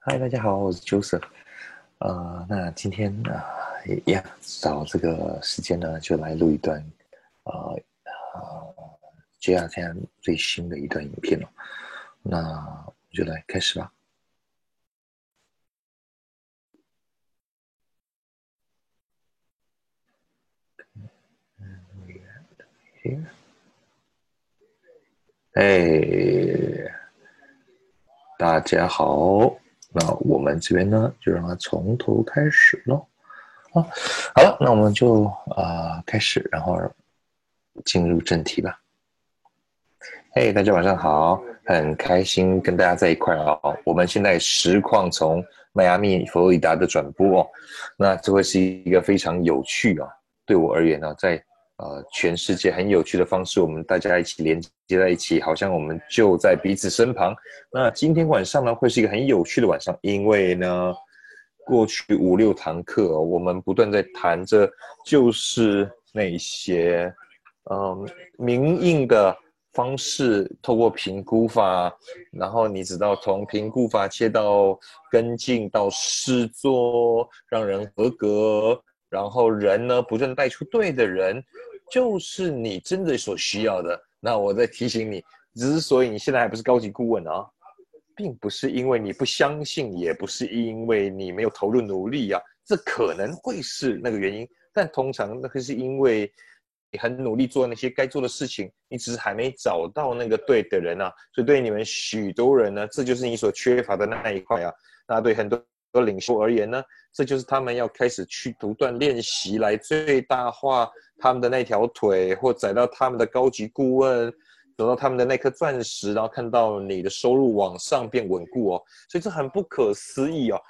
嗨，大家好，我是 Joseph。呃，那今天啊，一样找这个时间呢，就来录一段呃呃 JR 现在最新的一段影片了。那我们就来开始吧。哎，大家好，那我们这边呢，就让它从头开始喽。啊，好了，那我们就啊开始，然后进入正题吧。嘿，大家晚上好，很开心跟大家在一块啊。我们现在实况从迈阿密、佛罗里达的转播哦，那这会是一个非常有趣啊，对我而言呢，在。呃，全世界很有趣的方式，我们大家一起连接在一起，好像我们就在彼此身旁。那今天晚上呢，会是一个很有趣的晚上，因为呢，过去五六堂课，我们不断在谈着，就是那些嗯，明印的方式，透过评估法，然后你知道，从评估法切到跟进到试做，让人合格，然后人呢，不断带出对的人。就是你真的所需要的。那我在提醒你，之所以你现在还不是高级顾问啊，并不是因为你不相信，也不是因为你没有投入努力啊，这可能会是那个原因。但通常那个是因为你很努力做那些该做的事情，你只是还没找到那个对的人啊。所以对你们许多人呢，这就是你所缺乏的那一块啊。那对很多领袖而言呢，这就是他们要开始去不断练习来最大化。他们的那条腿，或载到他们的高级顾问，得到他们的那颗钻石，然后看到你的收入往上变稳固哦，所以这很不可思议哦。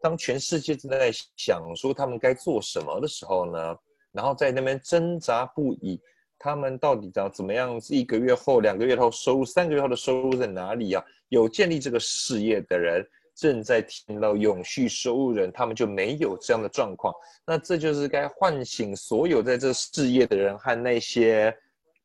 当全世界正在想说他们该做什么的时候呢，然后在那边挣扎不已，他们到底要怎么样？一个月后、两个月后收入、三个月后的收入在哪里啊？有建立这个事业的人。正在听到永续收入人，他们就没有这样的状况。那这就是该唤醒所有在这事业的人和那些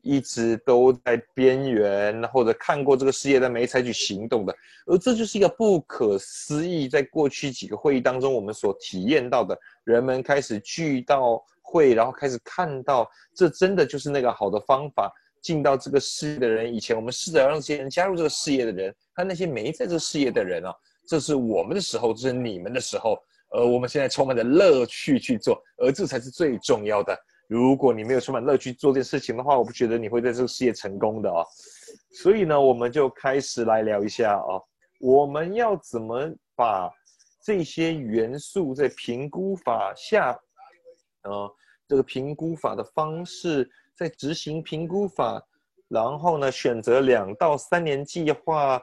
一直都在边缘或者看过这个事业但没采取行动的。而这就是一个不可思议，在过去几个会议当中我们所体验到的，人们开始聚到会，然后开始看到，这真的就是那个好的方法。进到这个事业的人，以前我们试着让这些人加入这个事业的人，和那些没在这事业的人啊。这是我们的时候，这是你们的时候，而我们现在充满着乐趣去做，而这才是最重要的。如果你没有充满乐趣做这件事情的话，我不觉得你会在这个事业成功的哦。所以呢，我们就开始来聊一下哦，我们要怎么把这些元素在评估法下，呃，这个评估法的方式，在执行评估法，然后呢，选择两到三年计划。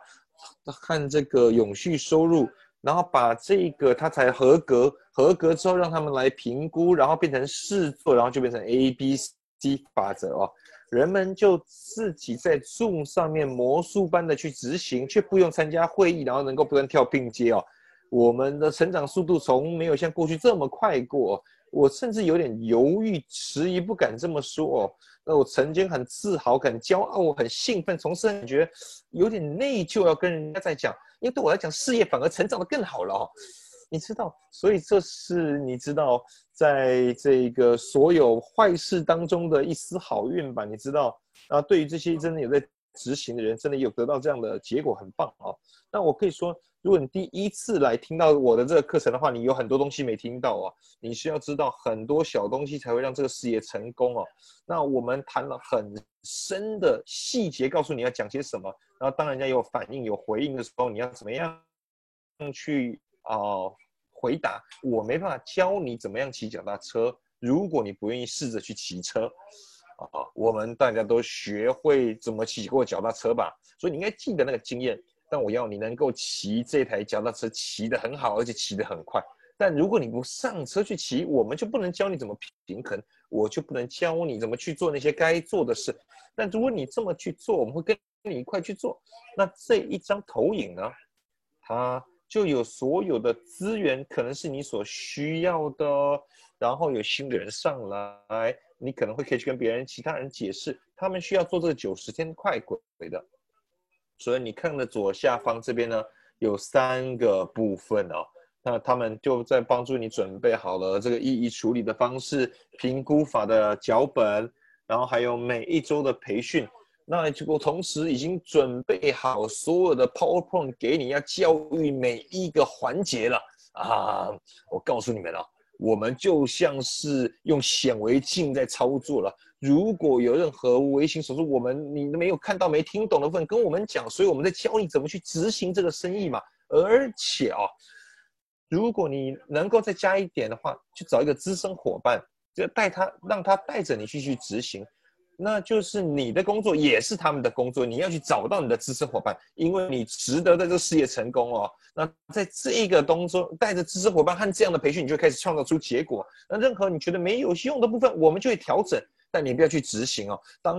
看这个永续收入，然后把这个他才合格，合格之后让他们来评估，然后变成试做，然后就变成 A B C 法则哦。人们就自己在 Zoom 上面魔术般的去执行，却不用参加会议，然后能够不断跳并接哦。我们的成长速度从没有像过去这么快过，我甚至有点犹豫迟疑，不敢这么说哦。那我曾经很自豪、很骄傲、我很兴奋，同时感觉有点内疚，要跟人家在讲，因为对我来讲，事业反而成长的更好了哦。你知道，所以这是你知道，在这个所有坏事当中的一丝好运吧？你知道啊？对于这些真的有在执行的人，真的有得到这样的结果，很棒哦。那我可以说。如果你第一次来听到我的这个课程的话，你有很多东西没听到啊，你需要知道很多小东西才会让这个事业成功哦。那我们谈了很深的细节，告诉你要讲些什么，然后当人家有反应、有回应的时候，你要怎么样去啊回答？我没办法教你怎么样骑脚踏车，如果你不愿意试着去骑车啊，我们大家都学会怎么骑过脚踏车吧，所以你应该记得那个经验。但我要你能够骑这台脚踏车骑得很好，而且骑得很快。但如果你不上车去骑，我们就不能教你怎么平衡，我就不能教你怎么去做那些该做的事。但如果你这么去做，我们会跟你一块去做。那这一张投影呢，它就有所有的资源，可能是你所需要的。然后有新的人上来，你可能会可以去跟别人、其他人解释，他们需要做这个九十天快轨的。所以你看的左下方这边呢，有三个部分哦。那他们就在帮助你准备好了这个异议处理的方式、评估法的脚本，然后还有每一周的培训。那结果同时已经准备好所有的 PowerPoint 给你，要教育每一个环节了啊！我告诉你们了，我们就像是用显微镜在操作了。如果有任何微型手术，我们你没有看到、没听懂的部分，跟我们讲，所以我们在教你怎么去执行这个生意嘛。而且啊。如果你能够再加一点的话，去找一个资深伙伴，就带他，让他带着你去去执行，那就是你的工作，也是他们的工作。你要去找到你的支持伙伴，因为你值得在这个事业成功哦。那在这一个当中，带着支持伙伴和这样的培训，你就开始创造出结果。那任何你觉得没有用的部分，我们就会调整，但你不要去执行哦。当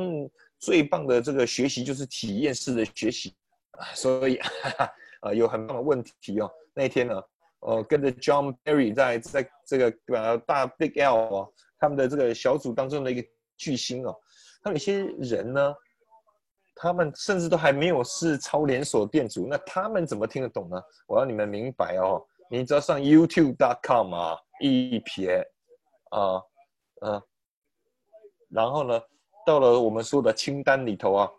最棒的这个学习就是体验式的学习啊，所以哈哈啊，有很棒的问题哦。那天呢？呃，跟着 John Berry 在在这个呃大 Big L 哦，他们的这个小组当中的一个巨星哦，他有些人呢，他们甚至都还没有是超连锁店主，那他们怎么听得懂呢？我要你们明白哦，你只要上 YouTube.com 啊，一撇啊，嗯，然后呢，到了我们说的清单里头啊。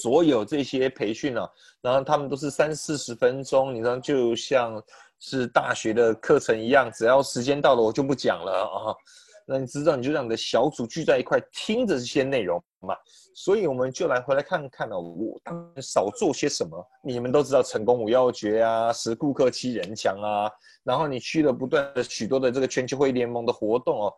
所有这些培训啊，然后他们都是三四十分钟，你知道，就像是大学的课程一样，只要时间到了，我就不讲了啊。那你知道，你就让你的小组聚在一块，听着这些内容嘛。所以我们就来回来看看哦，我当然少做些什么。你们都知道成功五要诀啊，十顾客七人强啊，然后你去了不断的许多的这个全球会联盟的活动哦，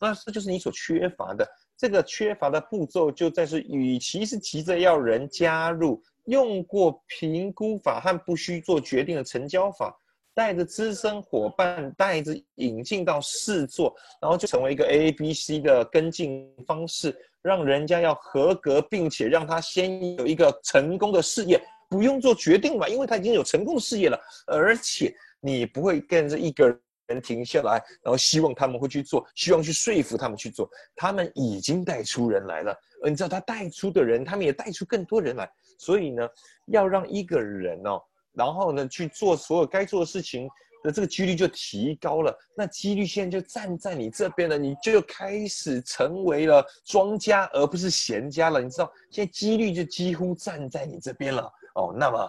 那这就是你所缺乏的。这个缺乏的步骤就在是，与其是急着要人加入，用过评估法和不需做决定的成交法，带着资深伙伴，带着引进到试做，然后就成为一个 A B C 的跟进方式，让人家要合格，并且让他先有一个成功的事业，不用做决定嘛，因为他已经有成功的事业了，而且你不会跟着一个。人停下来，然后希望他们会去做，希望去说服他们去做。他们已经带出人来了，你知道他带出的人，他们也带出更多人来。所以呢，要让一个人哦，然后呢去做所有该做的事情的这个几率就提高了。那几率现在就站在你这边了，你就开始成为了庄家而不是闲家了。你知道，现在几率就几乎站在你这边了哦。那么。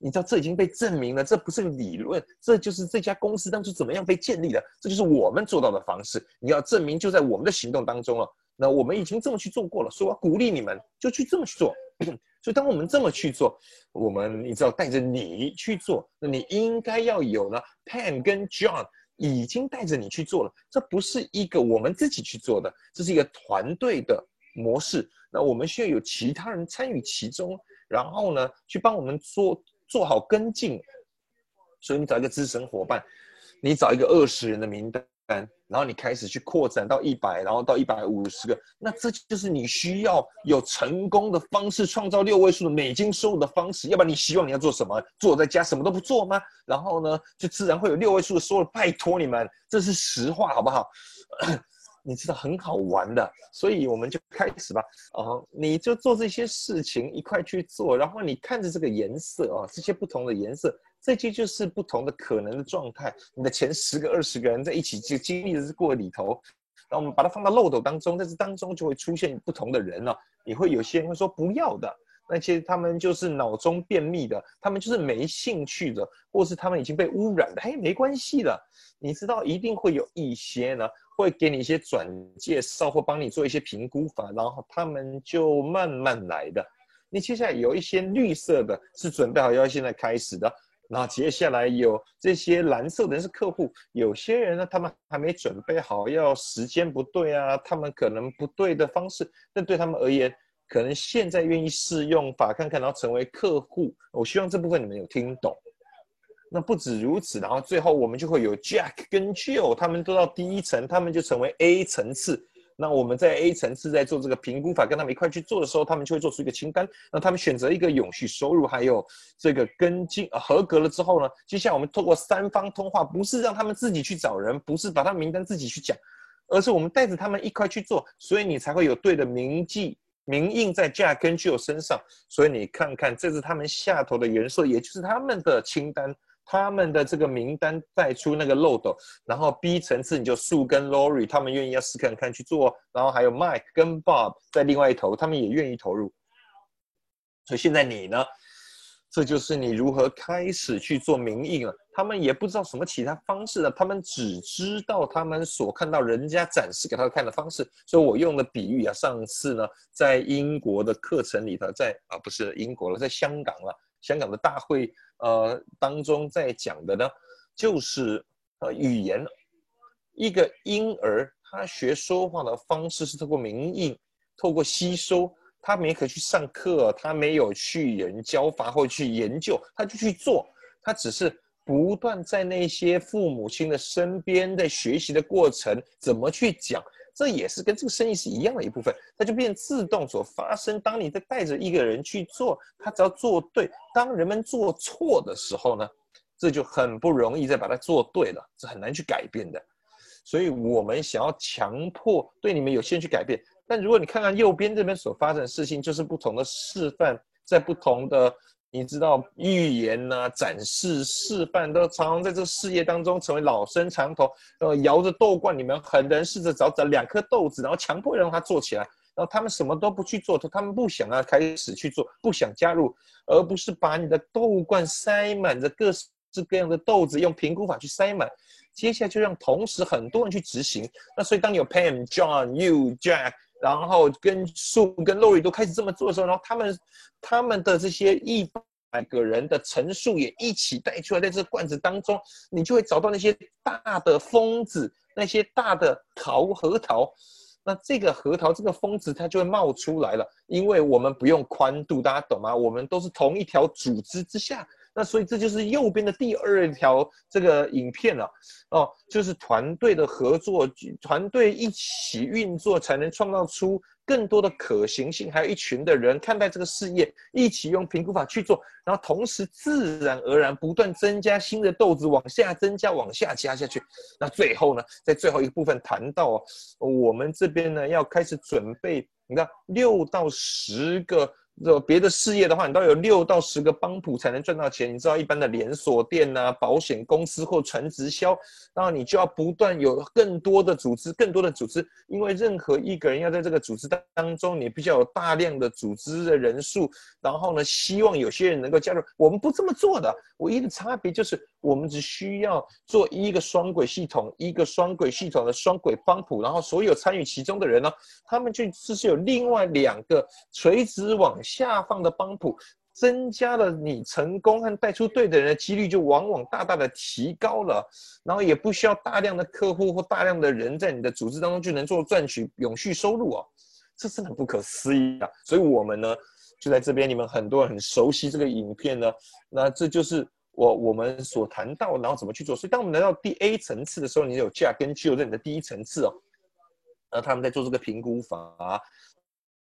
你知道这已经被证明了，这不是理论，这就是这家公司当初怎么样被建立的，这就是我们做到的方式。你要证明就在我们的行动当中了。那我们已经这么去做过了，所以我鼓励你们就去这么去做。所以当我们这么去做，我们你知道带着你去做，那你应该要有呢。Pan 跟 John 已经带着你去做了，这不是一个我们自己去做的，这是一个团队的模式。那我们需要有其他人参与其中，然后呢去帮我们做。做好跟进，所以你找一个资深伙伴，你找一个二十人的名单，然后你开始去扩展到一百，然后到一百五十个，那这就是你需要有成功的方式，创造六位数的美金收入的方式。要不然你希望你要做什么？坐在家什么都不做吗？然后呢，就自然会有六位数的收入。拜托你们，这是实话，好不好？你知道很好玩的，所以我们就开始吧。哦，你就做这些事情一块去做，然后你看着这个颜色哦，这些不同的颜色，这些就是不同的可能的状态。你的前十个、二十个人在一起就经历的是过里头，那我们把它放到漏斗当中，在这当中就会出现不同的人了。你会有些人会说不要的，那些他们就是脑中便秘的，他们就是没兴趣的，或是他们已经被污染的，哎，没关系的。你知道一定会有一些呢。会给你一些转介绍，或帮你做一些评估法，然后他们就慢慢来的。你接下来有一些绿色的，是准备好要现在开始的。然后接下来有这些蓝色的是客户，有些人呢，他们还没准备好，要时间不对啊，他们可能不对的方式，但对他们而言，可能现在愿意试用法看看，然后成为客户。我希望这部分你们有听懂。那不止如此，然后最后我们就会有 Jack 跟 Jill，他们都到第一层，他们就成为 A 层次。那我们在 A 层次在做这个评估法，跟他们一块去做的时候，他们就会做出一个清单。那他们选择一个永续收入，还有这个跟进合格了之后呢，接下来我们透过三方通话，不是让他们自己去找人，不是把他名单自己去讲，而是我们带着他们一块去做，所以你才会有对的铭记名印在 Jack 跟 Jill 身上，所以你看看，这是他们下头的元素，也就是他们的清单，他们的这个名单带出那个漏斗。然后 B 层次你就树跟 Lori 他们愿意要试看看去做，然后还有 Mike 跟 Bob 在另外一头，他们也愿意投入。所以现在你呢？这就是你如何开始去做民意了。他们也不知道什么其他方式了，他们只知道他们所看到人家展示给他看的方式。所以我用的比喻啊，上次呢在英国的课程里头，在啊不是英国了，在香港了，香港的大会呃当中在讲的呢，就是呃语言，一个婴儿他学说话的方式是透过民印，透过吸收。他没可去上课，他没有去人教法或去研究，他就去做。他只是不断在那些父母亲的身边，在学习的过程，怎么去讲，这也是跟这个生意是一样的一部分。它就变自动所发生。当你在带着一个人去做，他只要做对。当人们做错的时候呢，这就很不容易再把它做对了，是很难去改变的。所以我们想要强迫对你们有些人去改变。但如果你看看右边这边所发生的事情，就是不同的示范，在不同的你知道预言呐、展示、示范，都常常在这个事业当中成为老生常谈。呃，摇着豆罐，你们很多人试着找找两颗豆子，然后强迫让他做起来，然后他们什么都不去做，他们不想啊开始去做，不想加入，而不是把你的豆罐塞满着各式各样的豆子，用评估法去塞满。接下来就让同时很多人去执行。那所以当有 Pam、John、You、Jack。然后跟树跟 Lori 都开始这么做的时候，然后他们他们的这些一百个人的陈述也一起带出来，在这罐子当中，你就会找到那些大的疯子，那些大的桃核桃。那这个核桃这个疯子它就会冒出来了，因为我们不用宽度，大家懂吗？我们都是同一条组织之下。那所以这就是右边的第二条这个影片了，哦，就是团队的合作，团队一起运作才能创造出更多的可行性，还有一群的人看待这个事业，一起用评估法去做，然后同时自然而然不断增加新的豆子，往下增加，往下加下去。那最后呢，在最后一个部分谈到，我们这边呢要开始准备，你看六到十个。这别的事业的话，你都要有六到十个帮浦才能赚到钱。你知道一般的连锁店呐、保险公司或传直销，那你就要不断有更多的组织、更多的组织，因为任何一个人要在这个组织当中，你必须要有大量的组织的人数。然后呢，希望有些人能够加入。我们不这么做的，唯一的差别就是我们只需要做一个双轨系统，一个双轨系统的双轨帮谱，然后所有参与其中的人呢，他们就只是有另外两个垂直往。下放的帮谱，增加了你成功和带出对的人的几率，就往往大大的提高了。然后也不需要大量的客户或大量的人在你的组织当中就能做赚取永续收入哦，这真的不可思议啊！所以我们呢，就在这边，你们很多人很熟悉这个影片呢。那这就是我我们所谈到，然后怎么去做。所以当我们来到第 A 层次的时候，你有价跟就在你的第一层次哦，那他们在做这个评估法。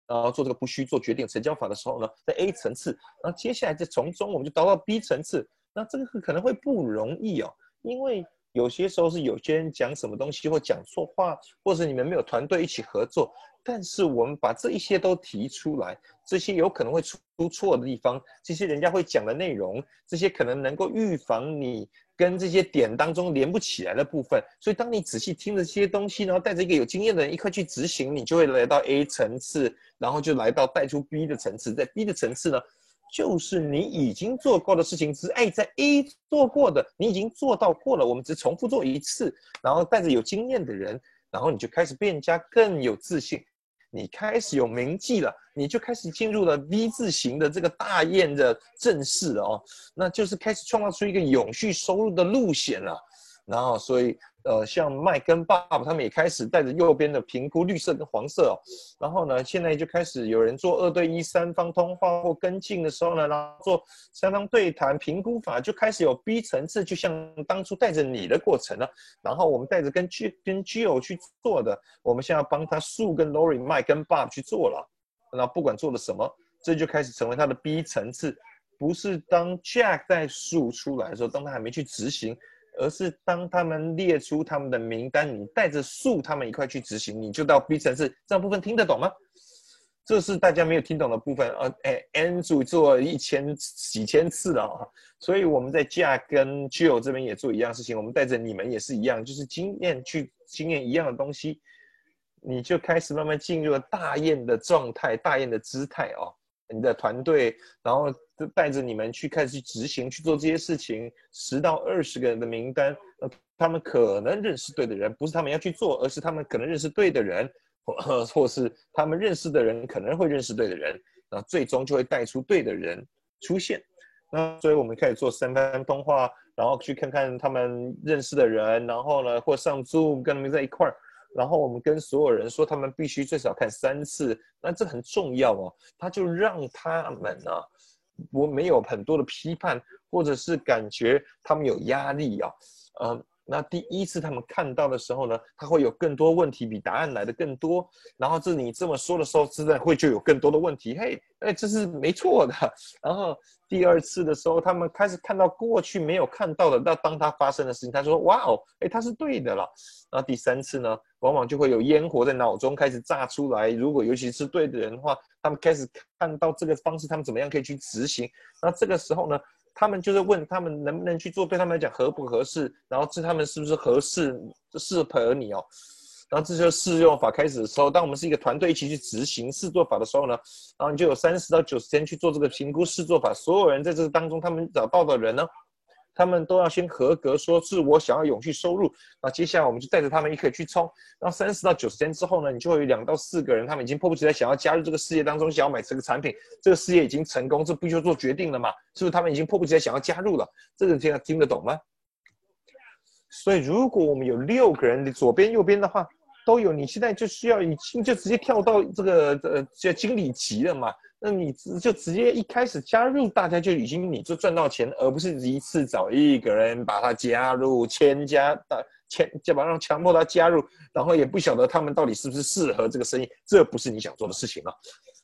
然后做这个不需做决定成交法的时候呢，在 A 层次，然后接下来就从中我们就导到 B 层次，那这个可能会不容易哦，因为有些时候是有些人讲什么东西或讲错话，或者你们没有团队一起合作，但是我们把这一些都提出来，这些有可能会出错的地方，这些人家会讲的内容，这些可能能够预防你。跟这些点当中连不起来的部分，所以当你仔细听着这些东西，然后带着一个有经验的人一块去执行，你就会来到 A 层次，然后就来到带出 B 的层次。在 B 的层次呢，就是你已经做过的事情，只哎在 A 做过的，你已经做到过了，我们只重复做一次，然后带着有经验的人，然后你就开始变加更有自信。你开始有名记了，你就开始进入了 V 字形的这个大雁的阵势哦，那就是开始创造出一个永续收入的路线了，然后所以。呃，像麦跟爸爸他们也开始带着右边的评估绿色跟黄色哦，然后呢，现在就开始有人做二对一三方通话或跟进的时候呢，然后做三方对谈评估法就开始有 B 层次，就像当初带着你的过程了，然后我们带着跟 G 跟 Gio 去做的，我们现在帮他树跟 Lori 麦跟 Bob 去做了，那不管做了什么，这就开始成为他的 B 层次，不是当 Jack 在树出来的时候，当他还没去执行。而是当他们列出他们的名单，你带着数他们一块去执行，你就到 B 城市。这部分听得懂吗？这是大家没有听懂的部分啊！哎，N 组做一千几千次了啊，所以我们在 Jack 跟 Jill 这边也做一样事情，我们带着你们也是一样，就是经验去经验一样的东西，你就开始慢慢进入了大雁的状态、大雁的姿态哦。你的团队，然后带着你们去开始去执行去做这些事情，十到二十个人的名单，呃，他们可能认识对的人，不是他们要去做，而是他们可能认识对的人。或 或是他们认识的人可能会认识对的人，那最终就会带出对的人出现。那所以我们开始做三番通话，然后去看看他们认识的人，然后呢，或上桌跟他们在一块儿，然后我们跟所有人说，他们必须最少看三次。那这很重要哦，他就让他们呢，我没有很多的批判，或者是感觉他们有压力啊，嗯。那第一次他们看到的时候呢，他会有更多问题，比答案来的更多。然后这你这么说的时候，自然会就有更多的问题。嘿，哎，这是没错的。然后第二次的时候，他们开始看到过去没有看到的。那当他发生的事情，他说：“哇哦，哎，他是对的了。”那第三次呢，往往就会有烟火在脑中开始炸出来。如果尤其是对的人的话，他们开始看到这个方式，他们怎么样可以去执行？那这个时候呢？他们就是问他们能不能去做，对他们来讲合不合适，然后这他们是不是合适，适合你哦。然后这就试用法开始的时候，当我们是一个团队一起去执行试做法的时候呢，然后你就有三十到九十天去做这个评估试做法，所有人在这个当中，他们找到的人呢？他们都要先合格，说是我想要永续收入。那接下来我们就带着他们一起去冲。然后三十到九十天之后呢，你就会有两到四个人，他们已经迫不及待想要加入这个事业当中，想要买这个产品。这个事业已经成功，这不就做决定了嘛？是不是他们已经迫不及待想要加入了？这个听听得懂吗？所以如果我们有六个人，你左边右边的话都有，你现在就需要已经就直接跳到这个呃叫经理级了嘛？那你直就直接一开始加入，大家就已经你就赚到钱，而不是一次找一个人把他加入，千加的千，就把让强迫他加入，然后也不晓得他们到底是不是适合这个生意，这不是你想做的事情了。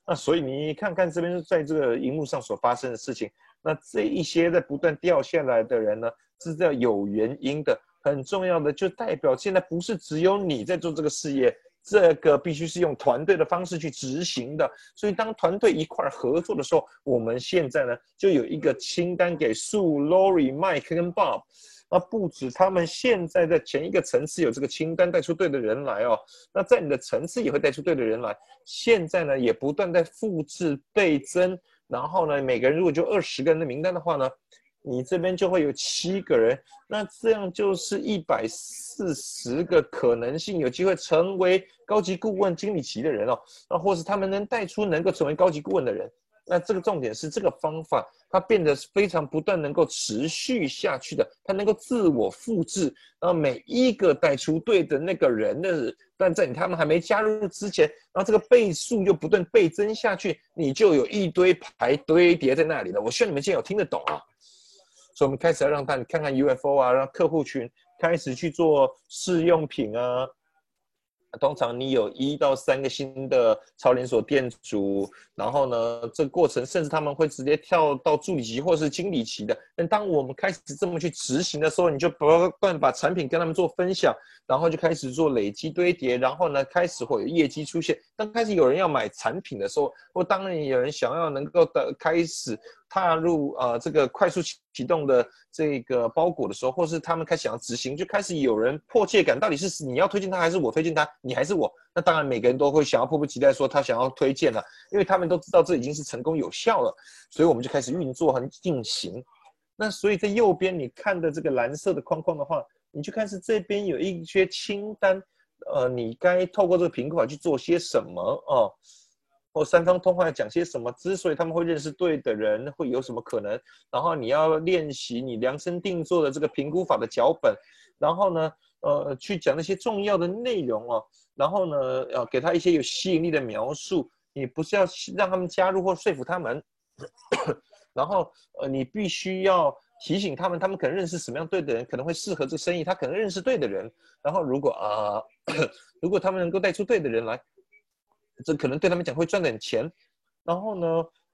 那所以你看看这边在这个荧幕上所发生的事情，那这一些在不断掉下来的人呢，是要有原因的，很重要的就代表现在不是只有你在做这个事业。这个必须是用团队的方式去执行的，所以当团队一块合作的时候，我们现在呢就有一个清单给 Sue、Lori、Mike 跟 Bob，那不止他们现在在前一个层次有这个清单带出对的人来哦，那在你的层次也会带出对的人来，现在呢也不断在复制倍增，然后呢每个人如果就二十个人的名单的话呢。你这边就会有七个人，那这样就是一百四十个可能性，有机会成为高级顾问、经理级的人哦。那或是他们能带出能够成为高级顾问的人，那这个重点是这个方法，它变得非常不断能够持续下去的，它能够自我复制。然后每一个带出对的那个人的，但在他们还没加入之前，然后这个倍数又不断倍增下去，你就有一堆牌堆叠在那里了。我希望你们现在有听得懂啊。所以，我们开始要让他看看 UFO 啊，让客户群开始去做试用品啊。通常你有一到三个新的超连锁店主，然后呢，这个过程甚至他们会直接跳到助理级或是经理级的。但当我们开始这么去执行的时候，你就不断把产品跟他们做分享，然后就开始做累积堆叠，然后呢，开始会有业绩出现。当开始有人要买产品的时候，或当然有人想要能够的开始。踏入呃这个快速启动的这个包裹的时候，或是他们开始想要执行，就开始有人迫切感，到底是你要推荐他，还是我推荐他？你还是我？那当然每个人都会想要迫不及待说他想要推荐了，因为他们都知道这已经是成功有效了，所以我们就开始运作和进行。那所以在右边你看的这个蓝色的框框的话，你就看是这边有一些清单，呃，你该透过这个苹果去做些什么哦。或三方通话讲些什么？之所以他们会认识对的人，会有什么可能？然后你要练习你量身定做的这个评估法的脚本，然后呢，呃，去讲那些重要的内容哦。然后呢，呃，给他一些有吸引力的描述。你不是要让他们加入或说服他们，然后呃，你必须要提醒他们，他们可能认识什么样对的人，可能会适合这生意。他可能认识对的人。然后如果啊，如果他们能够带出对的人来。这可能对他们讲会赚点钱，然后呢，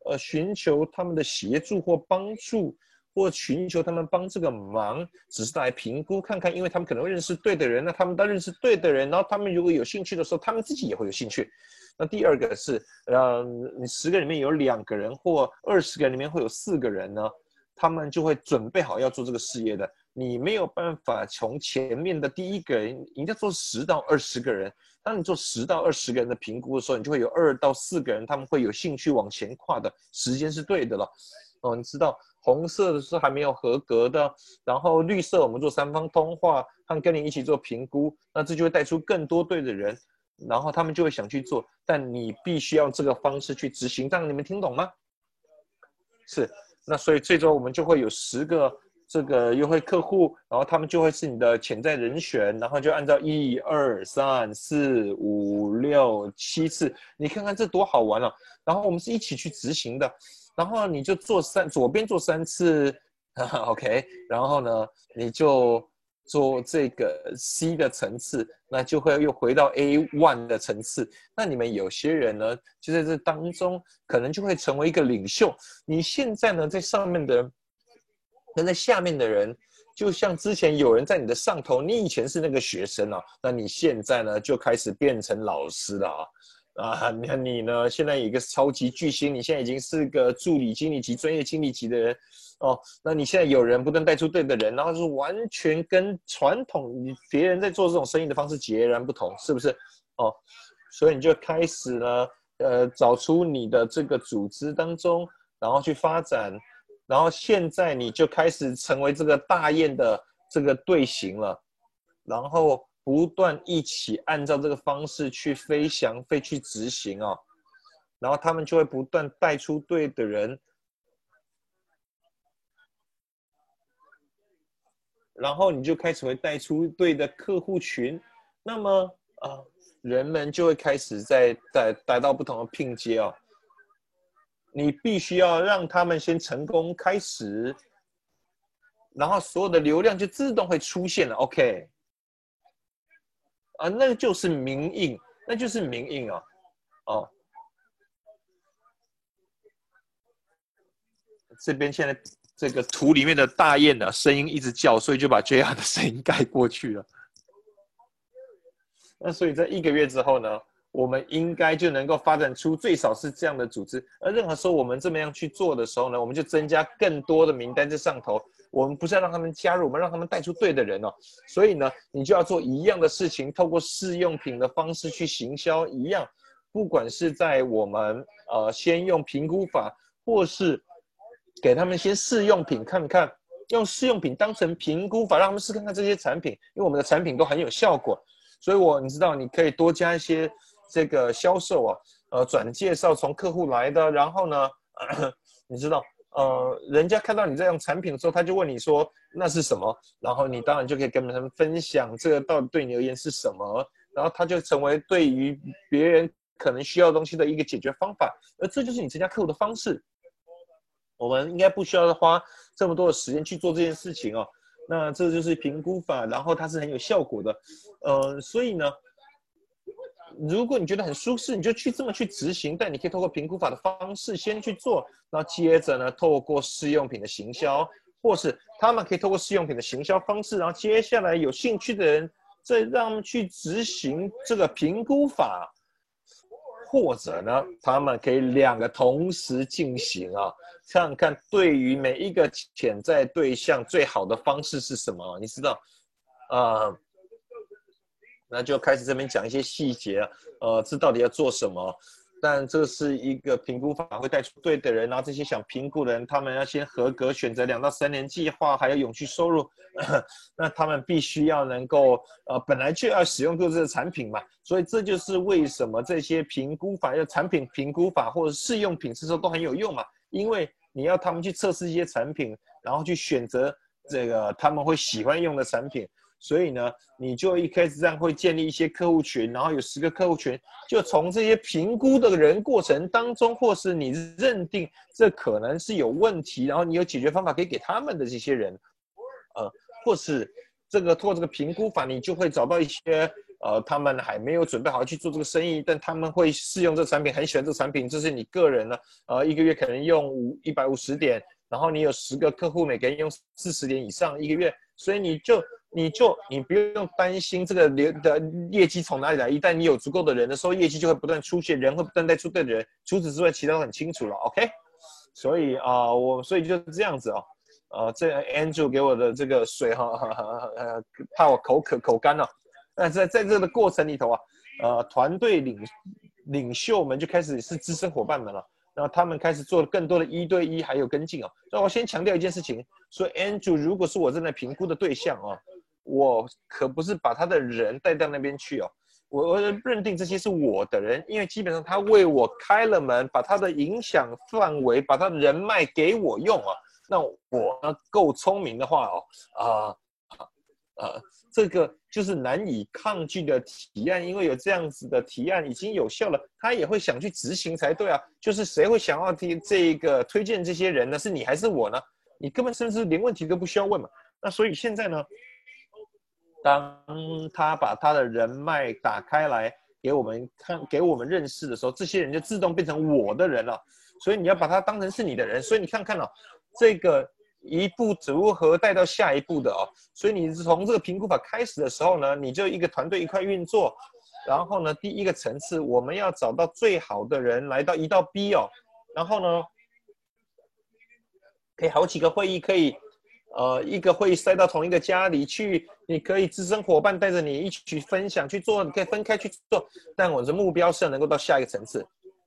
呃，寻求他们的协助或帮助，或寻求他们帮这个忙，只是来评估看看，因为他们可能认识对的人，那他们当认识对的人，然后他们如果有兴趣的时候，他们自己也会有兴趣。那第二个是，呃，你十个里面有两个人或二十个里面会有四个人呢，他们就会准备好要做这个事业的。你没有办法从前面的第一个人，人家做十到二十个人，当你做十到二十个人的评估的时候，你就会有二到四个人他们会有兴趣往前跨的时间是对的了。哦，你知道红色的是还没有合格的，然后绿色我们做三方通话，他们跟你一起做评估，那这就会带出更多对的人，然后他们就会想去做，但你必须要这个方式去执行，这样你们听懂吗？是，那所以最终我们就会有十个。这个优惠客户，然后他们就会是你的潜在人选，然后就按照一二三四五六七次，你看看这多好玩啊！然后我们是一起去执行的，然后你就做三，左边做三次，OK，然后呢，你就做这个 C 的层次，那就会又回到 A one 的层次。那你们有些人呢，就在这当中，可能就会成为一个领袖。你现在呢，在上面的。那在下面的人，就像之前有人在你的上头，你以前是那个学生啊，那你现在呢就开始变成老师了啊啊！你看你呢，现在一个超级巨星，你现在已经是个助理经理级、专业经理级的人哦。那你现在有人不断带出对的人，然后是完全跟传统你别人在做这种生意的方式截然不同，是不是？哦，所以你就开始呢，呃，找出你的这个组织当中，然后去发展。然后现在你就开始成为这个大雁的这个队形了，然后不断一起按照这个方式去飞翔、飞去执行哦，然后他们就会不断带出对的人，然后你就开始会带出对的客户群，那么啊，人们就会开始在在达到不同的拼接哦。你必须要让他们先成功开始，然后所有的流量就自动会出现了。OK，啊，那就是明印，那就是明印啊，哦，这边现在这个图里面的大雁的声音一直叫，所以就把 JR 的声音盖过去了。那所以在一个月之后呢？我们应该就能够发展出最少是这样的组织，而任何时候我们这么样去做的时候呢，我们就增加更多的名单在上头。我们不是要让他们加入，我们让他们带出对的人哦。所以呢，你就要做一样的事情，透过试用品的方式去行销一样。不管是在我们呃先用评估法，或是给他们先试用品看看，用试用品当成评估法，让他们试看看这些产品，因为我们的产品都很有效果。所以我你知道，你可以多加一些。这个销售啊，呃，转介绍从客户来的，然后呢，你知道，呃，人家看到你这样产品的时候，他就问你说那是什么，然后你当然就可以跟他们分享这个到底对你而言是什么，然后他就成为对于别人可能需要东西的一个解决方法，而这就是你增加客户的方式。我们应该不需要花这么多的时间去做这件事情哦。那这就是评估法，然后它是很有效果的，呃，所以呢。如果你觉得很舒适，你就去这么去执行。但你可以透过评估法的方式先去做，然后接着呢，透过试用品的行销，或是他们可以透过试用品的行销方式，然后接下来有兴趣的人再让他们去执行这个评估法，或者呢，他们可以两个同时进行啊，看看对于每一个潜在对象最好的方式是什么？你知道，啊。那就开始这边讲一些细节呃，这到底要做什么？但这是一个评估法，会带出对的人，然后这些想评估的人，他们要先合格，选择两到三年计划，还有永续收入。那他们必须要能够，呃，本来就要使用各自的产品嘛，所以这就是为什么这些评估法，要产品评估法或者试用品，是说都很有用嘛，因为你要他们去测试一些产品，然后去选择这个他们会喜欢用的产品。所以呢，你就一开始这样会建立一些客户群，然后有十个客户群，就从这些评估的人过程当中，或是你认定这可能是有问题，然后你有解决方法可以给他们的这些人，呃，或是这个通过这个评估法，你就会找到一些呃，他们还没有准备好去做这个生意，但他们会试用这产品，很喜欢这产品，这是你个人呢，呃，一个月可能用五一百五十点。然后你有十个客户，每个人用四十点以上一个月，所以你就你就你不用担心这个流的业绩从哪里来。一旦你有足够的人的时候，业绩就会不断出现，人会不断在出对的人。除此之外，其他都很清楚了。OK，所以啊，我所以就是这样子哦。呃，这 Andrew 给我的这个水哈，呃，怕我口渴口干了。那在在这个过程里头啊，呃，团队领领袖们就开始是资深伙伴们了，然后他们开始做了更多的一对一还有跟进啊。那我先强调一件事情，说 Andrew 如果是我正在评估的对象啊，我可不是把他的人带到那边去哦，我我认定这些是我的人，因为基本上他为我开了门，把他的影响范围，把他的人脉给我用啊。那我呢够聪明的话哦，啊啊这个就是难以抗拒的提案，因为有这样子的提案已经有效了，他也会想去执行才对啊。就是谁会想要听这个推荐这些人呢？是你还是我呢？你根本甚至连问题都不需要问嘛。那所以现在呢，当他把他的人脉打开来给我们看、给我们认识的时候，这些人就自动变成我的人了。所以你要把他当成是你的人。所以你看看哦。这个一步如何带到下一步的哦，所以你从这个评估法开始的时候呢，你就一个团队一块运作，然后呢，第一个层次我们要找到最好的人来到一到 B 哦，然后呢，可以好几个会议可以，呃，一个会议塞到同一个家里去，你可以资深伙伴带着你一起分享去做，你可以分开去做，但我的目标是要能够到下一个层次，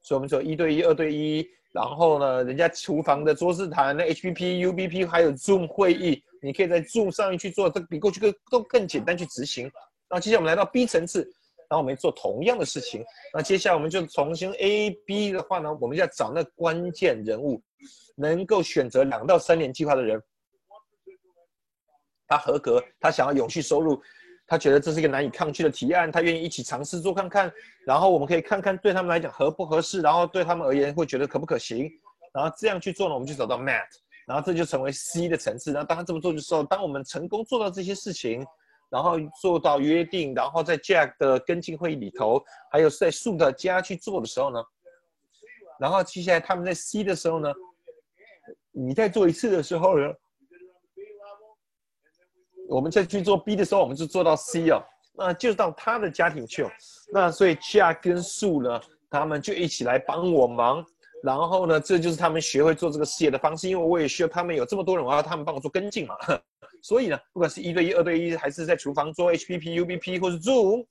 所以我们说一对一、二对一。然后呢，人家厨房的桌子谈那 HPP、UBP 还有 Zoom 会议，你可以在 Zoom 上面去做，这比过去更都更简单去执行。那接下来我们来到 B 层次，然后我们做同样的事情。那接下来我们就重新 A、B 的话呢，我们要找那关键人物，能够选择两到三年计划的人，他合格，他想要永续收入。他觉得这是一个难以抗拒的提案，他愿意一起尝试做看看，然后我们可以看看对他们来讲合不合适，然后对他们而言会觉得可不可行，然后这样去做呢，我们就走到 Matt，然后这就成为 C 的层次。那当他这么做的时候，当我们成功做到这些事情，然后做到约定，然后在 Jack 的跟进会议里头，还有在 Sue 的家去做的时候呢，然后接下来他们在 C 的时候呢，你再做一次的时候呢？我们再去做 B 的时候，我们就做到 C 哦，那就到他的家庭去哦。那所以下跟树呢，他们就一起来帮我忙。然后呢，这就是他们学会做这个事业的方式。因为我也需要他们有这么多人，我要他们帮我做跟进嘛。所以呢，不管是一对一、二对一，还是在厨房做 HPP、UBP 或是 Zoom，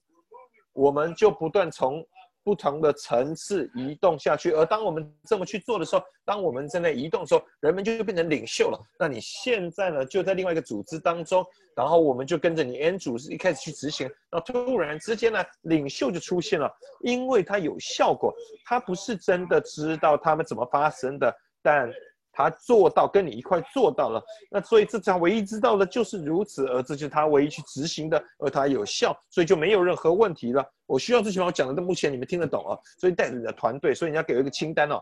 我们就不断从。不同的层次移动下去，而当我们这么去做的时候，当我们在那移动的时候，人们就变成领袖了。那你现在呢，就在另外一个组织当中，然后我们就跟着你 N 组是一开始去执行，那突然之间呢，领袖就出现了，因为他有效果，他不是真的知道他们怎么发生的，但。他做到跟你一块做到了，那所以这他唯一知道的就是如此，而这就是他唯一去执行的，而他有效，所以就没有任何问题了。我需要最起码我讲的，目前你们听得懂啊？所以带着你的团队，所以你要给一个清单哦，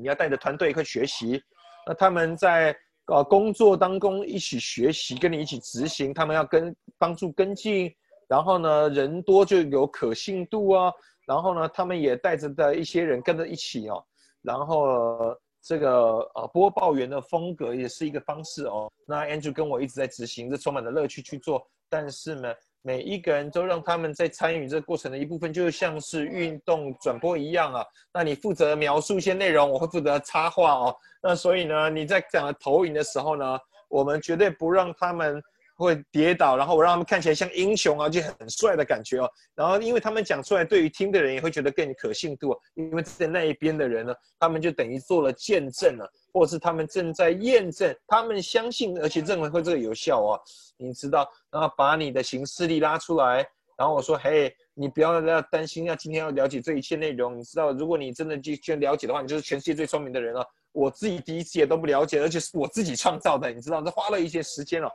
你要带着团队一块学习，那他们在呃工作当中一起学习，跟你一起执行，他们要跟帮助跟进，然后呢人多就有可信度啊，然后呢他们也带着的一些人跟着一起哦，然后。这个呃播报员的风格也是一个方式哦。那 Andrew 跟我一直在执行，这充满了乐趣去做。但是呢，每一个人都让他们在参与这个过程的一部分，就像是运动转播一样啊。那你负责描述一些内容，我会负责插话哦。那所以呢，你在讲投影的时候呢，我们绝对不让他们。会跌倒，然后我让他们看起来像英雄啊，就很帅的感觉哦。然后因为他们讲出来，对于听的人也会觉得更可信度。因为在那一边的人呢，他们就等于做了见证了，或者是他们正在验证，他们相信而且认为会这个有效哦。你知道，然后把你的行事力拉出来，然后我说，嘿，你不要要担心，要今天要了解这一切内容。你知道，如果你真的去去了解的话，你就是全世界最聪明的人了。我自己第一次也都不了解，而且是我自己创造的，你知道，这花了一些时间了。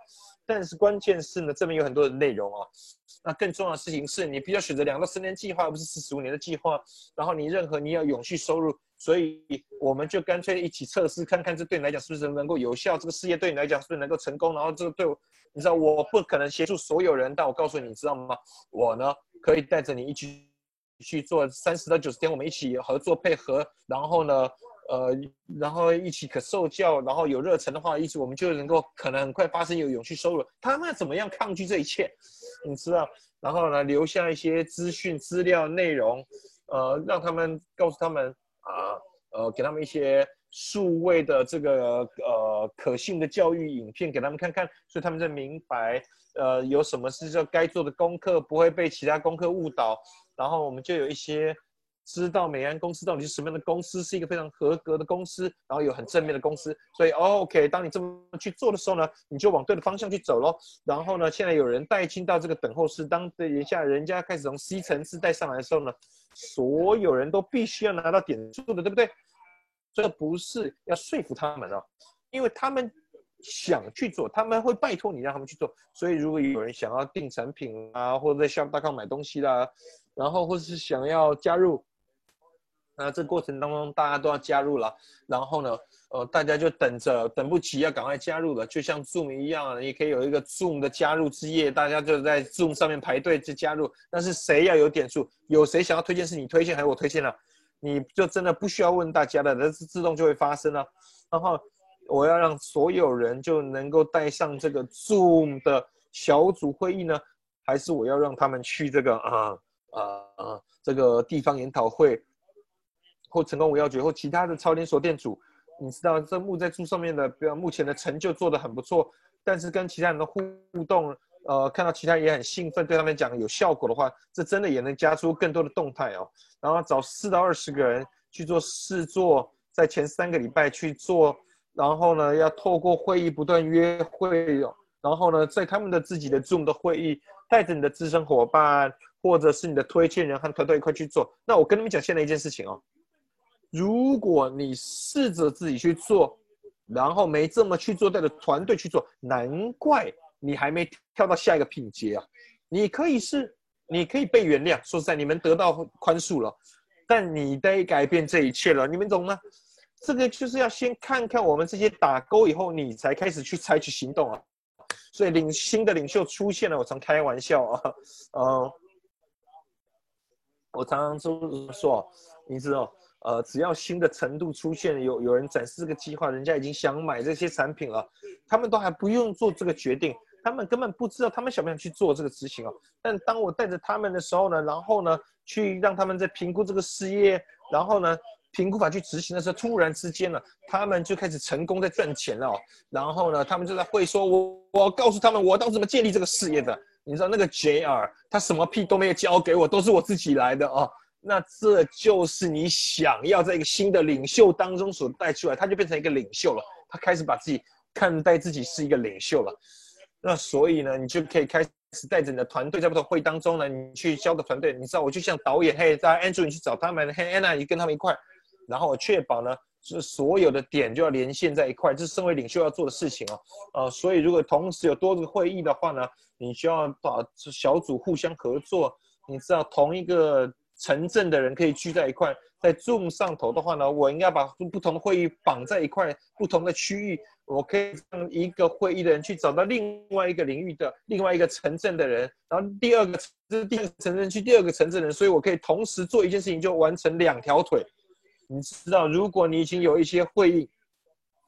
但是关键是呢，这边有很多的内容啊。那更重要的事情是你必须要选择两到三年计划，而不是四十五年的计划。然后你任何你要永续收入，所以我们就干脆一起测试看看，这对你来讲是不是能够有效？这个事业对你来讲是不是能够成功？然后这个对我，你知道我不可能协助所有人，但我告诉你，你知道吗？我呢可以带着你一起去做三十到九十天，我们一起合作配合。然后呢？呃，然后一起可受教，然后有热忱的话，一直我们就能够可能很快发生有勇气收入。他们怎么样抗拒这一切？你知道？然后呢，留下一些资讯、资料、内容，呃，让他们告诉他们啊，呃，给他们一些数位的这个呃可信的教育影片给他们看看，所以他们在明白，呃，有什么是叫该做的功课，不会被其他功课误导。然后我们就有一些。知道美安公司到底是什么样的公司，是一个非常合格的公司，然后有很正面的公司，所以 OK，当你这么去做的时候呢，你就往对的方向去走喽。然后呢，现在有人带进到这个等候室，当等一下人家开始从 C 层次带上来的时候呢，所有人都必须要拿到点数的，对不对？这不是要说服他们哦，因为他们想去做，他们会拜托你让他们去做。所以如果有人想要订产品啊，或者在 Shop.com 买东西啦，然后或者是想要加入。那这过程当中，大家都要加入了，然后呢，呃，大家就等着，等不及要赶快加入了，就像 Zoom 一样，你可以有一个 Zoom 的加入之夜，大家就在 Zoom 上面排队去加入。但是谁要有点数？有谁想要推荐是你推荐还是我推荐了？你就真的不需要问大家的，那是自动就会发生了。然后我要让所有人就能够带上这个 Zoom 的小组会议呢，还是我要让他们去这个啊啊啊这个地方研讨会？或成功五要诀，或其他的超连锁店主，你知道这木在柱上面的，比如目前的成就做得很不错，但是跟其他人的互动，呃，看到其他人也很兴奋，对他们讲有效果的话，这真的也能加出更多的动态哦。然后找四到二十个人去做试做，在前三个礼拜去做，然后呢，要透过会议不断约会哦，然后呢，在他们的自己的 Zoom 的会议，带着你的资深伙伴或者是你的推荐人和团队一块去做。那我跟你们讲现在一件事情哦。如果你试着自己去做，然后没这么去做，带着团队去做，难怪你还没跳到下一个品阶啊！你可以是，你可以被原谅，说实在，你们得到宽恕了，但你得改变这一切了，你们懂吗？这个就是要先看看我们这些打勾以后，你才开始去采取行动啊！所以领新的领袖出现了，我常开玩笑啊，嗯，我常常说说，你知道。呃，只要新的程度出现，有有人展示这个计划，人家已经想买这些产品了，他们都还不用做这个决定，他们根本不知道他们想不想去做这个执行哦。但当我带着他们的时候呢，然后呢，去让他们在评估这个事业，然后呢，评估法去执行的时候，突然之间呢，他们就开始成功在赚钱了哦。然后呢，他们就在会说，我我告诉他们，我当怎么建立这个事业的？你知道那个 JR，他什么屁都没有交给我，都是我自己来的哦。那这就是你想要在一个新的领袖当中所带出来，他就变成一个领袖了。他开始把自己看待自己是一个领袖了。那所以呢，你就可以开始带着你的团队在不同会当中呢，你去教个团队。你知道，我就像导演，嘿，大家 Andrew 你去找他们，嘿，Anna 你跟他们一块，然后我确保呢，是所有的点就要连线在一块，这是身为领袖要做的事情哦。呃，所以如果同时有多个会议的话呢，你需要把小组互相合作。你知道同一个。城镇的人可以聚在一块，在 Zoom 上头的话呢，我应该把不同的会议绑在一块，不同的区域，我可以让一个会议的人去找到另外一个领域的另外一个城镇的人，然后第二个这是第一个城镇去第二个城镇人，所以我可以同时做一件事情就完成两条腿。你知道，如果你已经有一些会议，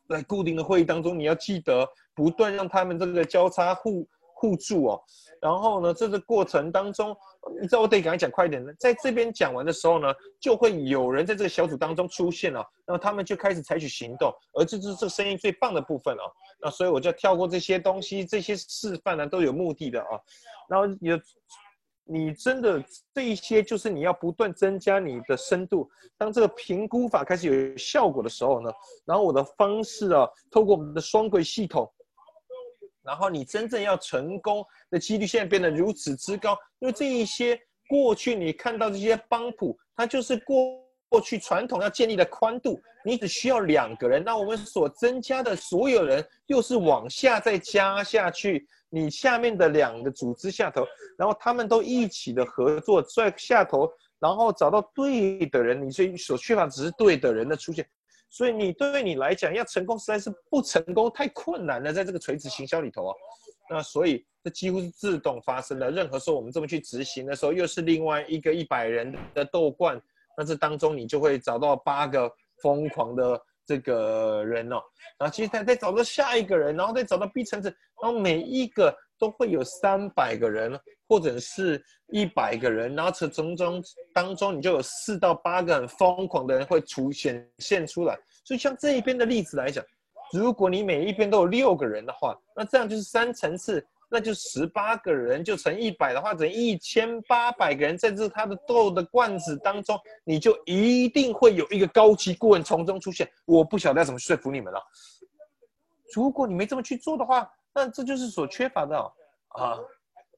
在固定的会议当中，你要记得不断让他们这个交叉互互助哦。然后呢，这个过程当中。你知道我得赶快讲快一点呢，在这边讲完的时候呢，就会有人在这个小组当中出现了，然后他们就开始采取行动，而这就是这个声音最棒的部分哦。那所以我就跳过这些东西，这些示范呢都有目的的啊。然后有你真的这一些就是你要不断增加你的深度。当这个评估法开始有效果的时候呢，然后我的方式啊，透过我们的双轨系统。然后你真正要成功的几率现在变得如此之高，因为这一些过去你看到这些帮谱，它就是过过去传统要建立的宽度，你只需要两个人，那我们所增加的所有人又是往下再加下去，你下面的两个组织下头，然后他们都一起的合作在下头，然后找到对的人，你所所缺乏只是对的人的出现。所以你对你来讲要成功实在是不成功太困难了，在这个垂直行销里头啊，那所以这几乎是自动发生的。任何时候我们这么去执行的时候，又是另外一个一百人的斗冠，那这当中你就会找到八个疯狂的这个人哦，然后接下来再找到下一个人，然后再找到 B 层次，然后每一个都会有三百个人或者是一百个人，然后从从中当中你就有四到八个很疯狂的人会出现现出来。所以像这一边的例子来讲，如果你每一边都有六个人的话，那这样就是三层次。那就十八个人就乘一百的话，等于一千八百个人在这他的豆的罐子当中，你就一定会有一个高级顾问从中出现。我不晓得要怎么说服你们了。如果你没这么去做的话，那这就是所缺乏的啊。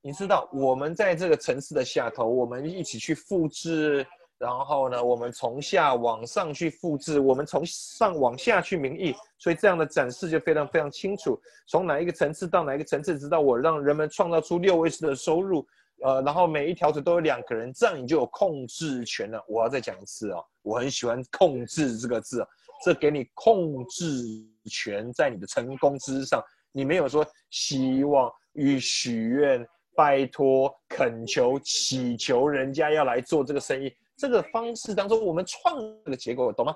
你知道，我们在这个城市的下头，我们一起去复制。然后呢，我们从下往上去复制，我们从上往下去名义，所以这样的展示就非常非常清楚。从哪一个层次到哪一个层次，直到我让人们创造出六位数的收入，呃，然后每一条腿都有两个人，这样你就有控制权了。我要再讲一次啊，我很喜欢“控制”这个字，这给你控制权在你的成功之上。你没有说希望与许愿、拜托、恳求、祈求人家要来做这个生意。这个方式当中，我们创这个结果，懂吗？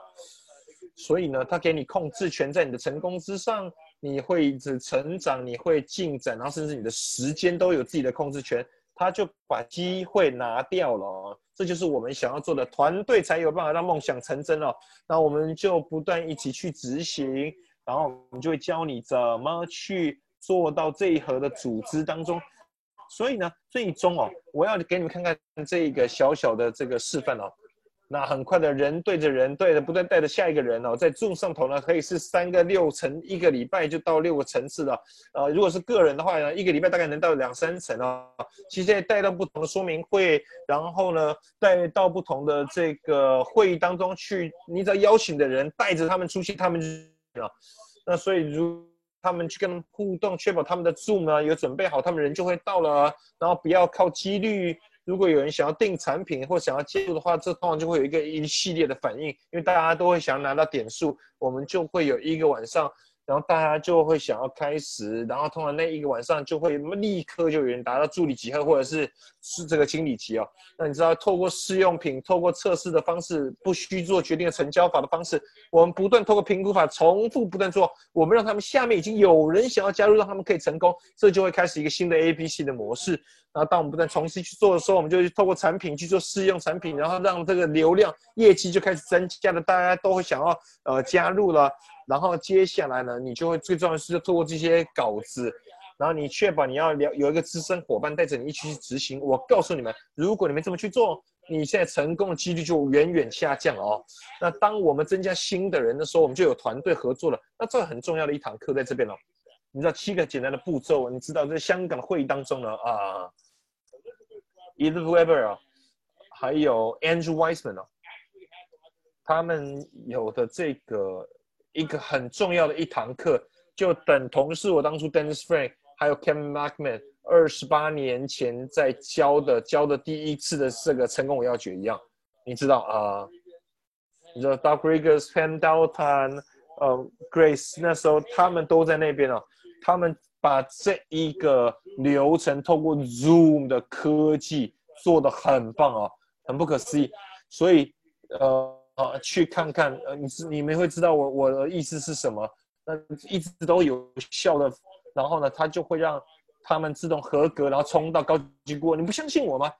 所以呢，他给你控制权在你的成功之上，你会一直成长，你会进展，然后甚至你的时间都有自己的控制权，他就把机会拿掉了。这就是我们想要做的，团队才有办法让梦想成真哦。那我们就不断一起去执行，然后我们就会教你怎么去做到这一盒的组织当中。所以呢，最终哦，我要给你们看看这个小小的这个示范哦。那很快的人对着人对着，不断带着下一个人哦，在众上头呢，可以是三个六层，一个礼拜就到六个层次了。呃，如果是个人的话呢，一个礼拜大概能到两三层哦。其实带到不同的说明会，然后呢，带到不同的这个会议当中去，你只要邀请的人带着他们出席，他们啊。那所以如。他们去跟他们互动，确保他们的 Zoom 呢有准备好，他们人就会到了。然后不要靠几率，如果有人想要订产品或想要介入的话，这通常就会有一个一系列的反应，因为大家都会想要拿到点数，我们就会有一个晚上。然后大家就会想要开始，然后通常那一个晚上就会立刻就有人达到助理级或或者是是这个经理级哦。那你知道，透过试用品、透过测试的方式，不需做决定的成交法的方式，我们不断透过评估法重复不断做，我们让他们下面已经有人想要加入，让他们可以成功，这就会开始一个新的 A、B、C 的模式。然后当我们不断重新去做的时候，我们就透过产品去做试用产品，然后让这个流量业绩就开始增加了，大家都会想要呃加入了。然后接下来呢，你就会最重要的是就透过这些稿子，然后你确保你要有一个资深伙伴带着你一起去执行。我告诉你们，如果你们这么去做，你现在成功的几率就远远下降了哦。那当我们增加新的人的时候，我们就有团队合作了。那这很重要的一堂课在这边了。你知道七个简单的步骤，你知道在香港的会议当中呢啊 e d Weber 啊，还有 Andrew Wiseman 啊，他们有的这个。一个很重要的一堂课，就等同是我当初 Dennis Frank 还有 Kevin Markman 二十八年前在教的教的第一次的这个成功五要诀一样。你知道啊？你知道 Doug Riggs、Pam Dalton、呃 Grace 那时候他们都在那边哦。他们把这一个流程透过 Zoom 的科技做的很棒哦，很不可思议。所以呃。啊，去看看，呃，你是你们会知道我我的意思是什么？那一直都有效的，然后呢，他就会让他们自动合格，然后冲到高级顾问。你不相信我吗？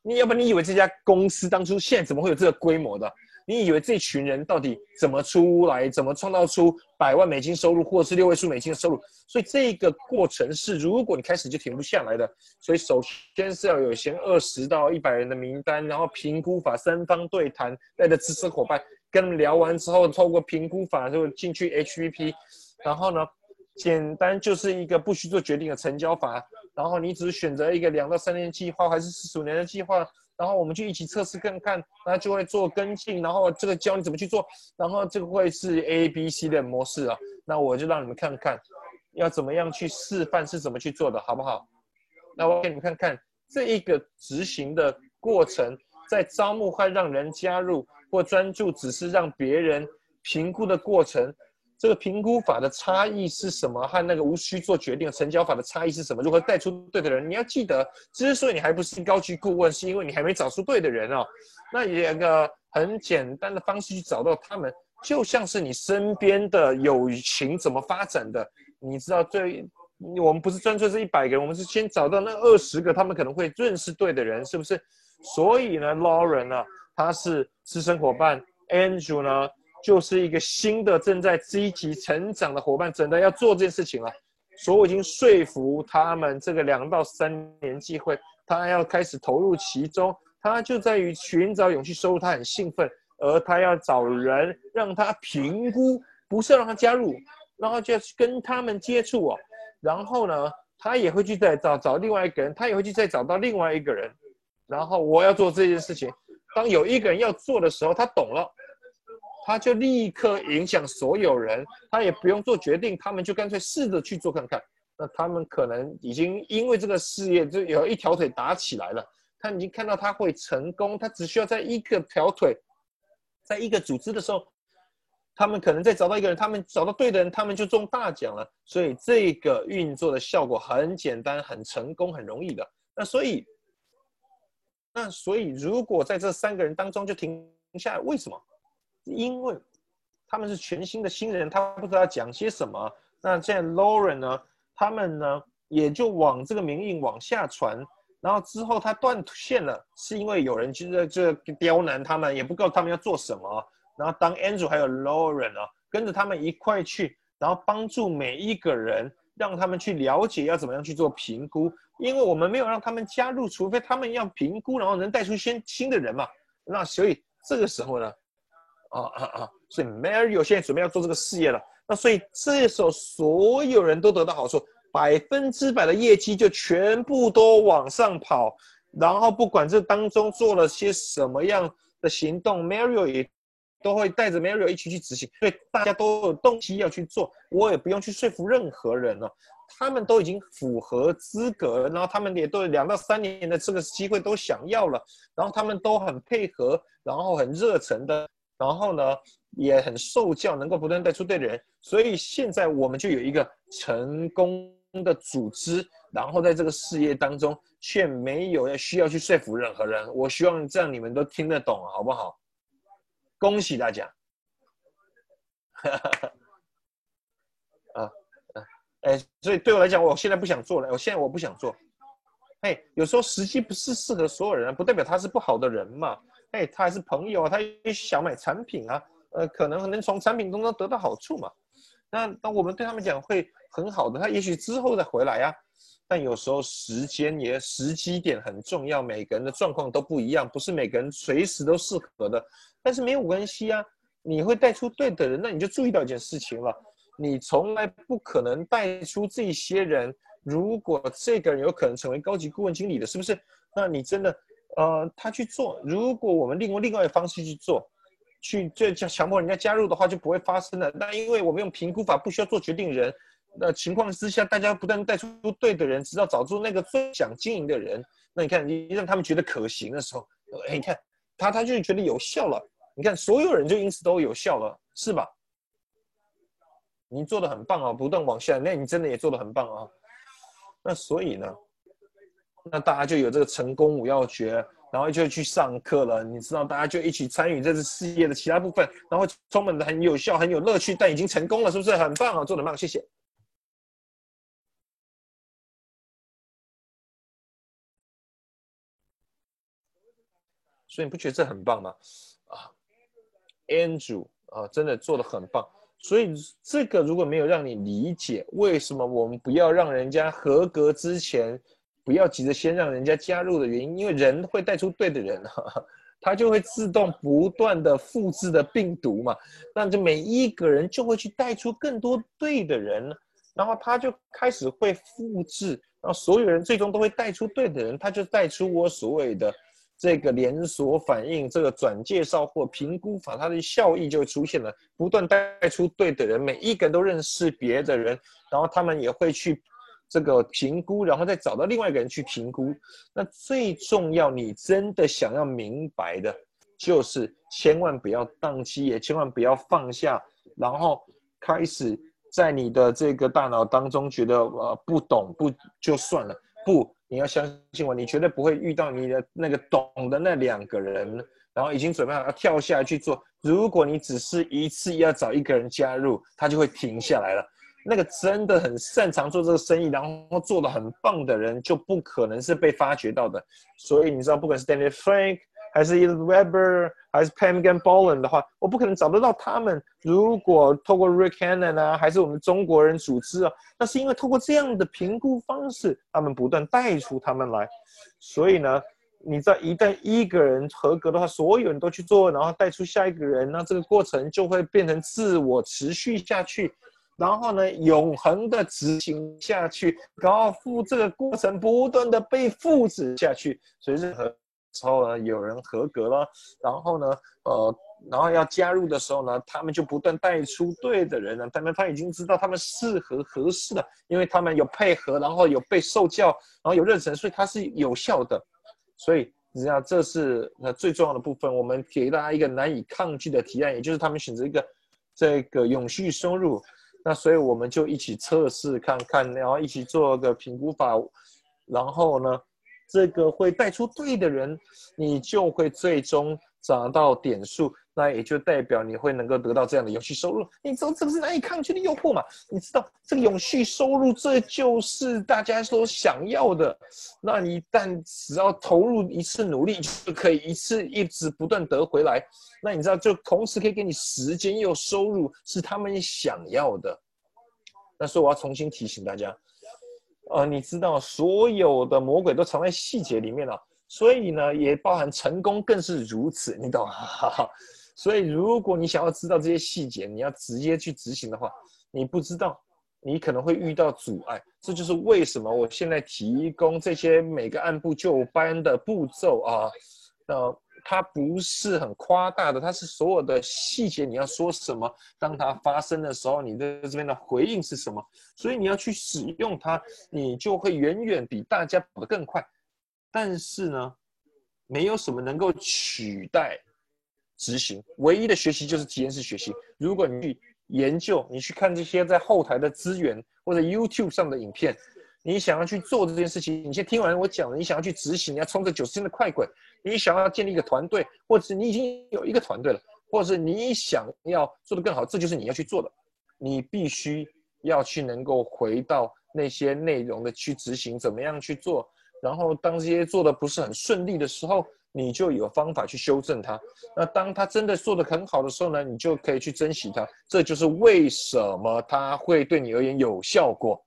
你要不你以为这家公司当初现在怎么会有这个规模的？你以为这群人到底怎么出来，怎么创造出百万美金收入，或者是六位数美金的收入？所以这个过程是，如果你开始就停不下来的。所以首先是要有先二十到一百人的名单，然后评估法三方对谈，带着资深伙伴跟聊完之后，透过评估法就进去 HVP，然后呢，简单就是一个不需做决定的成交法，然后你只是选择一个两到三年计划，还是四十五年的计划。然后我们就一起测试看看，那就会做跟进，然后这个教你怎么去做，然后这个会是 A B C 的模式啊。那我就让你们看看，要怎么样去示范是怎么去做的，好不好？那我给你们看看这一个执行的过程，在招募和让人加入或专注只是让别人评估的过程。这个评估法的差异是什么？和那个无需做决定成交法的差异是什么？如何带出对的人？你要记得，之所以你还不是高级顾问，是因为你还没找出对的人哦。那有一个很简单的方式去找到他们，就像是你身边的友情怎么发展的，你知道最。我们不是专注这一百个人，我们是先找到那二十个，他们可能会认识对的人，是不是？所以呢，Lauren 呢，他是资深伙伴，Andrew 呢，就是一个新的正在积极成长的伙伴，真的要做这件事情了。所以我已经说服他们，这个两到三年机会，他要开始投入其中。他就在于寻找勇气收入，他很兴奋，而他要找人让他评估，不是让他加入，然后就要去跟他们接触哦。然后呢，他也会去再找找另外一个人，他也会去再找到另外一个人。然后我要做这件事情，当有一个人要做的时候，他懂了，他就立刻影响所有人，他也不用做决定，他们就干脆试着去做看看。那他们可能已经因为这个事业就有一条腿打起来了，他已经看到他会成功，他只需要在一个条腿，在一个组织的时候。他们可能再找到一个人，他们找到对的人，他们就中大奖了。所以这个运作的效果很简单、很成功、很容易的。那所以，那所以如果在这三个人当中就停下来，为什么？因为他们是全新的新人，他不知道讲些什么。那现在 Lauren 呢？他们呢也就往这个名义往下传，然后之后他断线了，是因为有人就在这刁难他们，也不告诉他们要做什么。然后当 Andrew 还有 Lauren 啊，跟着他们一块去，然后帮助每一个人，让他们去了解要怎么样去做评估。因为我们没有让他们加入，除非他们要评估，然后能带出新新的人嘛。那所以这个时候呢，啊啊啊！所以 Mario 现在准备要做这个事业了。那所以这时候所有人都得到好处，百分之百的业绩就全部都往上跑。然后不管这当中做了些什么样的行动，Mario 也。都会带着 Mario 一起去执行，所以大家都有动机要去做，我也不用去说服任何人了，他们都已经符合资格，然后他们也都两到三年的这个机会都想要了，然后他们都很配合，然后很热忱的，然后呢也很受教，能够不断带出对的人，所以现在我们就有一个成功的组织，然后在这个事业当中却没有要需要去说服任何人，我希望这样你们都听得懂，好不好？恭喜大家！啊啊哎，所以对我来讲，我现在不想做了。我现在我不想做。哎，有时候时机不是适合所有人，不代表他是不好的人嘛。哎，他还是朋友啊，他也想买产品啊，呃，可能能从产品中得到好处嘛。那那我们对他们讲会很好的，他也许之后再回来呀。但有时候时间也时机点很重要，每个人的状况都不一样，不是每个人随时都适合的。但是没有关系啊，你会带出对的人，那你就注意到一件事情了，你从来不可能带出这些人。如果这个人有可能成为高级顾问经理的，是不是？那你真的，呃，他去做。如果我们另用另外的方式去做，去就叫强迫人家加入的话，就不会发生了。那因为我们用评估法，不需要做决定人，那情况之下，大家不断带出对的人，直到找出那个最想经营的人。那你看，你让他们觉得可行的时候，哎，你看他他就觉得有效了。你看，所有人就因此都有效了，是吧？你做的很棒啊，不断往下，那你真的也做的很棒啊。那所以呢，那大家就有这个成功五要诀，然后就去上课了。你知道，大家就一起参与这次事业的其他部分，然后充满的很有效、很有乐趣，但已经成功了，是不是很棒啊？做的棒，谢谢。所以你不觉得这很棒吗啊？Andrew 啊，真的做的很棒。所以这个如果没有让你理解为什么我们不要让人家合格之前，不要急着先让人家加入的原因，因为人会带出对的人，他就会自动不断的复制的病毒嘛。那就每一个人就会去带出更多对的人，然后他就开始会复制，然后所有人最终都会带出对的人，他就带出我所谓的。这个连锁反应，这个转介绍或评估法，它的效益就出现了，不断带出对的人，每一个人都认识别的人，然后他们也会去这个评估，然后再找到另外一个人去评估。那最重要，你真的想要明白的，就是千万不要宕机，也千万不要放下，然后开始在你的这个大脑当中觉得呃不懂不就算了，不。你要相信我，你绝对不会遇到你的那个懂的那两个人，然后已经准备好要跳下去做。如果你只是一次要找一个人加入，他就会停下来了。那个真的很擅长做这个生意，然后做的很棒的人，就不可能是被发掘到的。所以你知道，不管是 Daniel Frank 还是 Ed Weber 还是 Pam 跟 Bolland 的话，我不可能找得到他们。如果透过 Rick Cannon 啊，还是我们中国人组织啊，那是因为透过这样的评估方式，他们不断带出他们来。所以呢，你知道，一旦一个人合格的话，所有人都去做，然后带出下一个人，那这个过程就会变成自我持续下去。然后呢，永恒的执行下去，然后复这个过程不断的被复制下去。所以任何时候呢，有人合格了，然后呢，呃，然后要加入的时候呢，他们就不断带出对的人了。他们他已经知道他们适合合适的，因为他们有配合，然后有被受教，然后有认成，所以它是有效的。所以你知道，这是那最重要的部分。我们给大家一个难以抗拒的提案，也就是他们选择一个这个永续收入。那所以我们就一起测试看看，然后一起做个评估法，然后呢，这个会带出对的人，你就会最终涨到点数。那也就代表你会能够得到这样的永续收入，你知道这个是难以抗拒的诱惑嘛？你知道这个永续收入，这就是大家所想要的。那你一旦只要投入一次努力，就可以一次一直不断得回来。那你知道，就同时可以给你时间又收入，是他们想要的。那所以我要重新提醒大家，呃，你知道所有的魔鬼都藏在细节里面了，所以呢，也包含成功更是如此，你懂吗？所以，如果你想要知道这些细节，你要直接去执行的话，你不知道，你可能会遇到阻碍。这就是为什么我现在提供这些每个按部就班的步骤啊，呃，它不是很夸大的，它是所有的细节你要说什么，当它发生的时候，你的这边的回应是什么。所以你要去使用它，你就会远远比大家跑得更快。但是呢，没有什么能够取代。执行唯一的学习就是体验式学习。如果你去研究，你去看这些在后台的资源或者 YouTube 上的影片，你想要去做这件事情，你先听完我讲的，你想要去执行，你要冲着九十天的快滚，你想要建立一个团队，或者是你已经有一个团队了，或者是你想要做得更好，这就是你要去做的。你必须要去能够回到那些内容的去执行，怎么样去做，然后当这些做的不是很顺利的时候。你就有方法去修正它。那当他真的做得很好的时候呢，你就可以去珍惜它。这就是为什么它会对你而言有效果。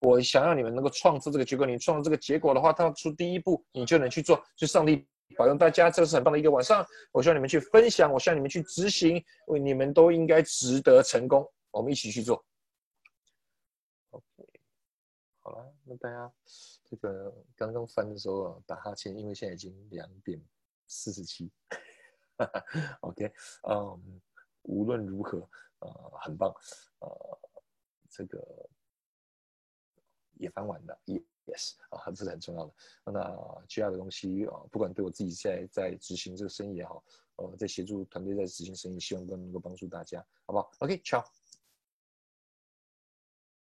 我想要你们能够创造这个结果，你创造这个结果的话，他出第一步，你就能去做。就上帝保佑大家，这是很棒的一个晚上。我希望你们去分享，我希望你们去执行，为你们都应该值得成功。我们一起去做。OK，好了，那大家。这个刚刚翻的时候啊，打哈欠，因为现在已经两点四十七。OK，嗯，无论如何，呃，很棒，呃，这个也翻完了，Yes，啊，这是很重要的。那其他的东西啊，不管对我自己在在执行这个生意也好，呃，在协助团队在执行生意，希望都能够帮助大家，好不好？OK，ciao。